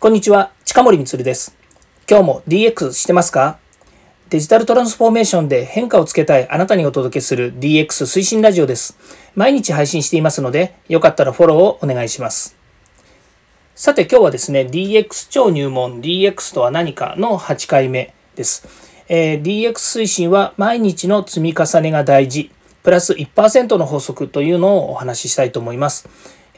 こんにちは、近森光です。今日も DX してますか？デジタルトランスフォーメーションで変化をつけたいあなたにお届けする DX 推進ラジオです。毎日配信していますので、よかったらフォローをお願いします。さて今日はですね、DX 超入門 DX とは何かの8回目です。えー、DX 推進は毎日の積み重ねが大事、プラス1%の法則というのをお話ししたいと思います。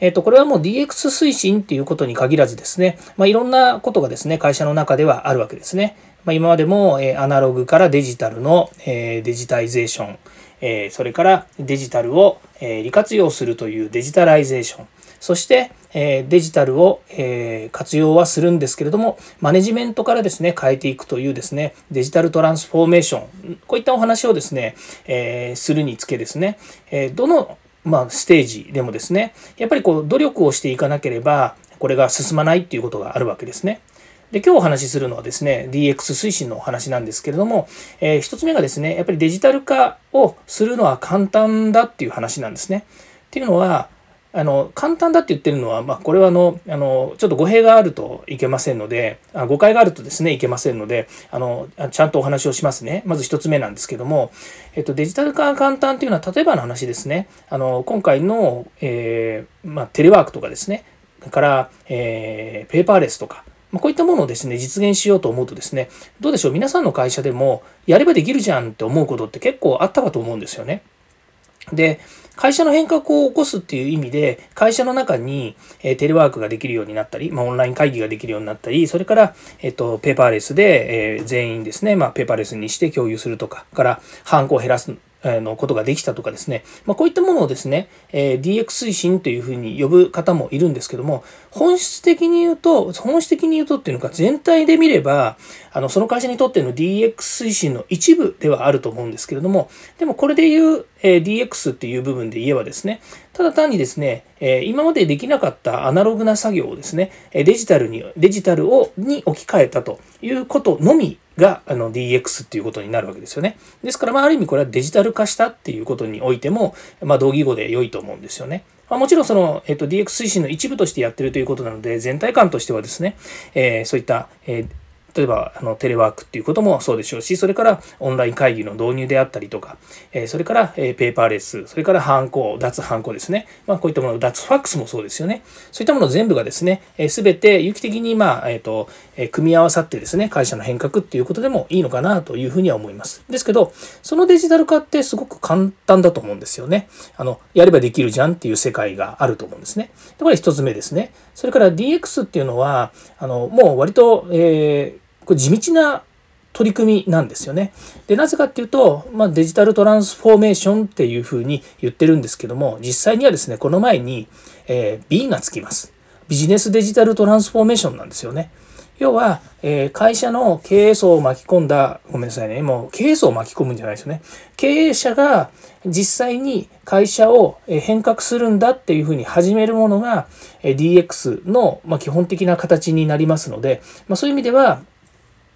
えっ、と、これはもう DX 推進っていうことに限らずですね、まあ、いろんなことがですね、会社の中ではあるわけですね。まあ、今までも、えアナログからデジタルの、えデジタイゼーション、えそれからデジタルを、え利活用するというデジタライゼーション、そして、えデジタルを、え活用はするんですけれども、マネジメントからですね、変えていくというですね、デジタルトランスフォーメーション、こういったお話をですね、えするにつけですね、えどのまあ、ステージでもですね、やっぱりこう努力をしていかなければ、これが進まないっていうことがあるわけですね。で、今日お話しするのはですね、DX 推進のお話なんですけれども、えー、一つ目がですね、やっぱりデジタル化をするのは簡単だっていう話なんですね。っていうのは、あの簡単だって言ってるのは、まあ、これはあのあのちょっと語弊があるといけませんのであ誤解があるとですねいけませんのであのちゃんとお話をしますね。まず1つ目なんですけども、えっと、デジタル化が簡単っていうのは例えばの話ですね。あの今回の、えー、まあ、テレワークとかですねから、えー、ペーパーレスとかまこういったものをですね、実現しようと思うとですね、どうでしょう、皆さんの会社でも、やればできるじゃんって思うことって結構あったかと思うんですよね。で、会社の変革を起こすっていう意味で、会社の中に、えテレワークができるようになったり、まあ、オンライン会議ができるようになったり、それから、えっと、ペーパーレスで、え全員ですね、まあ、ペーパーレスにして共有するとか、から、ハンコを減らすのことができたとかですね、まあ、こういったものをですね、え DX 推進というふうに呼ぶ方もいるんですけども、本質的に言うと、本質的に言うとっていうのか、全体で見れば、あの、その会社にとっての DX 推進の一部ではあると思うんですけれども、でもこれで言う、え DX っていう部分で言えばですね、ただ単にですね、え今までできなかったアナログな作業をですね、デジタルに、デジタルを、に置き換えたということのみがあの DX っていうことになるわけですよね。ですから、まあ、ある意味これはデジタル化したっていうことにおいても、まあ、同義語で良いと思うんですよね。まあ、もちろんその、えっと、DX 推進の一部としてやってるということなので、全体感としてはですね、えー、そういった、えー例えばあのテレワークっていうこともそうでしょうし、それからオンライン会議の導入であったりとか、えそれから、えペーパーレス、それからハンコ、脱ハンコですね。まあこういったもの、脱ファックスもそうですよね。そういったもの全部がですね、す、べ、て有機的にまあ、えっ、と、え組み合わさってですね、会社の変革っていうことでもいいのかなというふうには思います。ですけど、そのデジタル化ってすごく簡単だと思うんですよね。あの、やればできるじゃんっていう世界があると思うんですね。でこれ一つ目ですね。それから DX っていうのは、あの、もう割と、えーこれ地道な取り組みなんですよね。で、なぜかっていうと、まあ、デジタルトランスフォーメーションっていうふうに言ってるんですけども、実際にはですね、この前に、えー、B がつきます。ビジネスデジタルトランスフォーメーションなんですよね。要は、えー、会社の経営層を巻き込んだ、ごめんなさいね、もう経営層を巻き込むんじゃないですよね。経営者が実際に会社を変革するんだっていうふうに始めるものが DX の基本的な形になりますので、まあ、そういう意味では、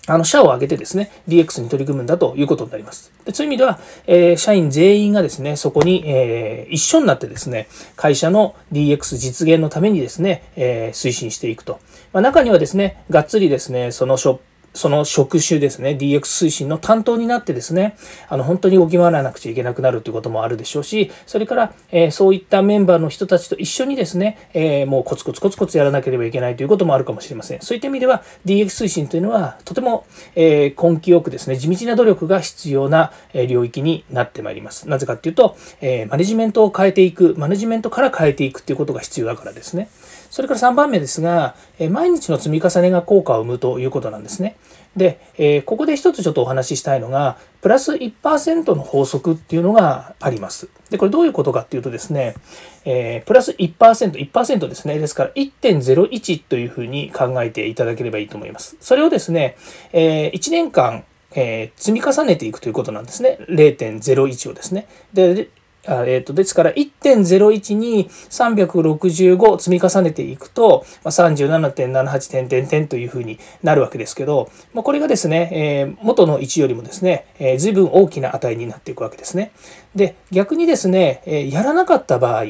あの、社を挙げてですね、DX に取り組むんだということになります。そういう意味では、えー、社員全員がですね、そこに、えー、一緒になってですね、会社の DX 実現のためにですね、えー、推進していくと。まあ、中にはですね、がっつりですね、そのショップその職種ですね、DX 推進の担当になってですね、あの、本当に動き回らなくちゃいけなくなるということもあるでしょうし、それから、えー、そういったメンバーの人たちと一緒にですね、えー、もうコツコツコツコツやらなければいけないということもあるかもしれません。そういった意味では、DX 推進というのは、とても、えー、根気よくですね、地道な努力が必要な領域になってまいります。なぜかっていうと、えマネジメントを変えていく、マネジメントから変えていくということが必要だからですね。それから3番目ですが、え毎日の積み重ねが効果を生むということなんですね。で、えここで一つちょっとお話ししたいのが、プラス1%の法則っていうのがあります。で、これどういうことかっていうとですね、えー、プラス1%、1%ですね。ですから1.01というふうに考えていただければいいと思います。それをですね、えー、1年間、えー、積み重ねていくということなんですね。0.01をですね。で、あえー、とですから1.01に365積み重ねていくと、まあ、37.78点点点というふうになるわけですけど、まあ、これがですね、えー、元の1よりもですね、えー、随分大きな値になっていくわけですね。で逆にですね、えやらなかった場合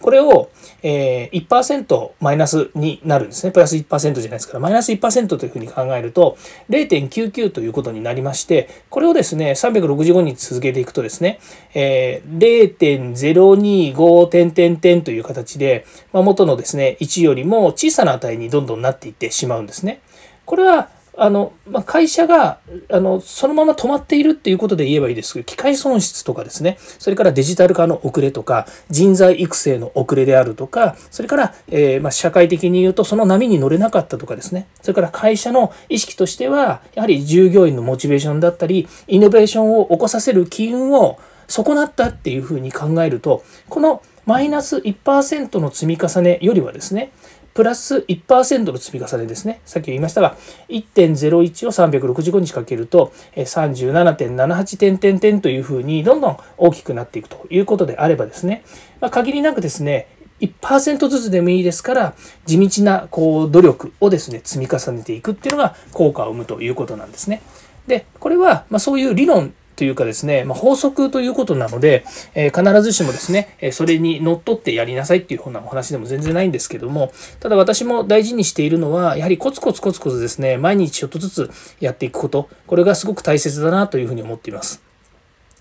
これを、えー、1%マイナスになるんですね。プラス1%じゃないですから、マイナス1%というふうに考えると、0.99ということになりまして、これをですね、365日続けていくとですね、えー、0.025という形で、まあ、元のですね、1よりも小さな値にどんどんなっていってしまうんですね。これはあの、まあ、会社が、あの、そのまま止まっているっていうことで言えばいいですけど、機械損失とかですね、それからデジタル化の遅れとか、人材育成の遅れであるとか、それから、えー、まあ、社会的に言うと、その波に乗れなかったとかですね、それから会社の意識としては、やはり従業員のモチベーションだったり、イノベーションを起こさせる機運を損なったっていうふうに考えると、このマイナス1%の積み重ねよりはですね、プラス1%の積み重ねですね。さっき言いましたが、1.01を365日かけると、37.78点点点というふうにどんどん大きくなっていくということであればですね、まあ、限りなくですね、1%ずつでもいいですから、地道なこう努力をですね、積み重ねていくっていうのが効果を生むということなんですね。で、これは、まそういう理論というかですね、まあ、法則ということなので、えー、必ずしもですね、えそれにのっとってやりなさいっていうふうなお話でも全然ないんですけども、ただ私も大事にしているのは、やはりコツコツコツコツですね、毎日ちょっとずつやっていくこと、これがすごく大切だなというふうに思っています。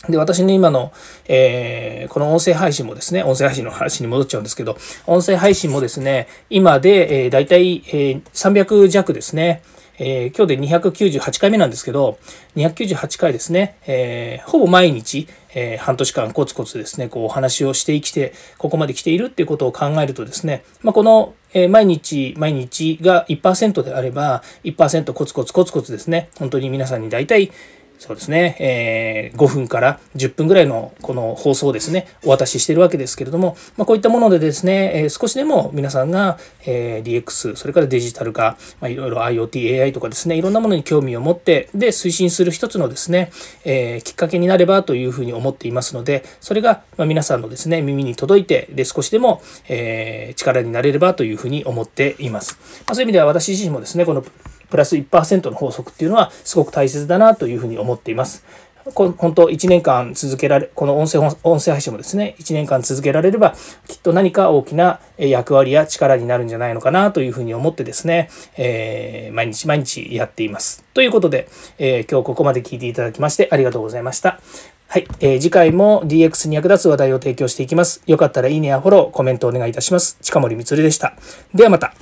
で、私の今の、えー、この音声配信もですね、音声配信の話に戻っちゃうんですけど、音声配信もですね、今で、えー、大体、えー、300弱ですね。えー、今日で298回目なんですけど、298回ですね、えー、ほぼ毎日、えー、半年間コツコツですね、こうお話をしてきて、ここまで来ているっていうことを考えるとですね、まあ、この、え毎日毎日が1%であれば、1%コツコツコツコツですね、本当に皆さんに大体、そうですね、えー、5分から10分ぐらいのこの放送をですね、お渡ししてるわけですけれども、まあ、こういったものでですね、えー、少しでも皆さんが、えー、DX、それからデジタル化、まあ、いろいろ IoT、AI とかですね、いろんなものに興味を持って、で、推進する一つのですね、えー、きっかけになればというふうに思っていますので、それが、ま、皆さんのですね、耳に届いて、で、少しでも、え、力になれればというふうに思っています。まあ、そういう意味では私自身もですね、このプラス1%の法則っていうのはすごく大切だなというふうに思っています。本当1年間続けられ、この音声音声配信もですね、1年間続けられれば、きっと何か大きな役割や力になるんじゃないのかなというふうに思ってですね、えー、毎日毎日やっています。ということで、えー、今日ここまで聞いていただきましてありがとうございました。はい、えー、次回も DX に役立つ話題を提供していきます。よかったらいいねやフォロー、コメントお願いいたします。近森光でした。ではまた。